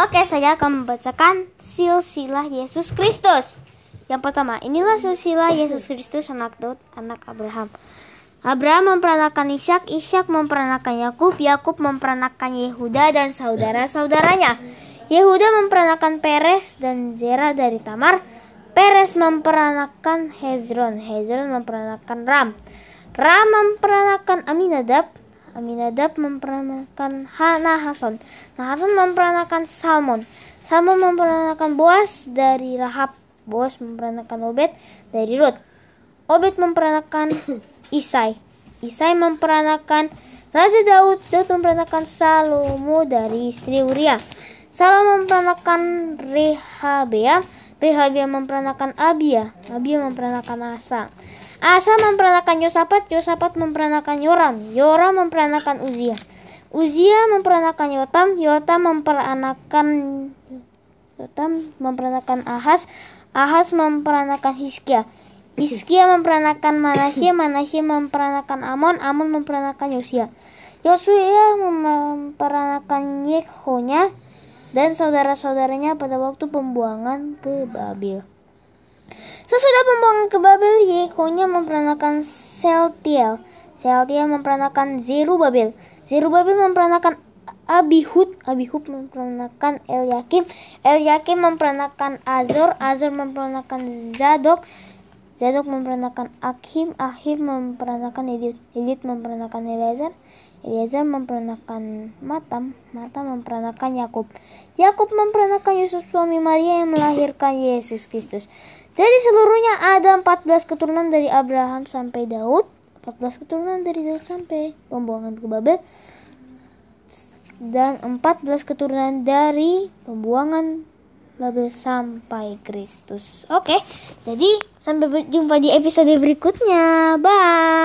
Oke, saya akan membacakan silsilah Yesus Kristus. Yang pertama, inilah silsilah Yesus Kristus anak Daud, anak Abraham. Abraham memperanakan Ishak, Ishak memperanakan Yakub, Yakub memperanakan Yehuda dan saudara-saudaranya. Yehuda memperanakan Peres dan Zera dari Tamar. Peres memperanakan Hezron, Hezron memperanakan Ram. Ram memperanakan Aminadab, Aminadab memperanakan Nahason. Nahason memperanakan Salmon. Salmon memperanakan Boas dari Rahab. Boas memperanakan Obed dari Ruth. Obed memperanakan Isai. Isai memperanakan Raja Daud. Daud memperanakan Salomo dari istri Uria. Salomo memperanakan Rehabeam. Rehabeam memperanakan Abia. Abia memperanakan Asa. Asa memperanakan Yosafat. Yosafat memperanakan Yoram. Yoram memperanakan Uzia. Uzia memperanakan Yotam. Yotam memperanakan Yotam memperanakan Ahas. Ahas memperanakan Hizkia. Hizkia memperanakan Manasye, Manasye memperanakan Amon, Amon memperanakan Yosia. Yosua memperanakan Yekhonya dan saudara-saudaranya pada waktu pembuangan ke Babel. Sesudah pembuangan ke Babel, Yekhonya memperanakan Seltiel. Seltiel memperanakan Zerubabel. Zerubabel memperanakan Abihud, Abihud memperanakan Elyakim, Elyakim memperanakan Azor, Azor memperanakan Zadok, Zadok memperanakan Akhim, Akhim memperanakan Edit, Edit memperanakan Eleazar, Eleazar memperanakan Matam, Matam memperanakan Yakub. Yakub memperanakan Yusuf suami Maria yang melahirkan Yesus Kristus. Jadi seluruhnya ada 14 keturunan dari Abraham sampai Daud, 14 keturunan dari Daud sampai pembuangan ke Babel, dan 14 keturunan dari pembuangan Babel sampai Kristus. Oke, jadi sampai berjumpa di episode berikutnya. Bye.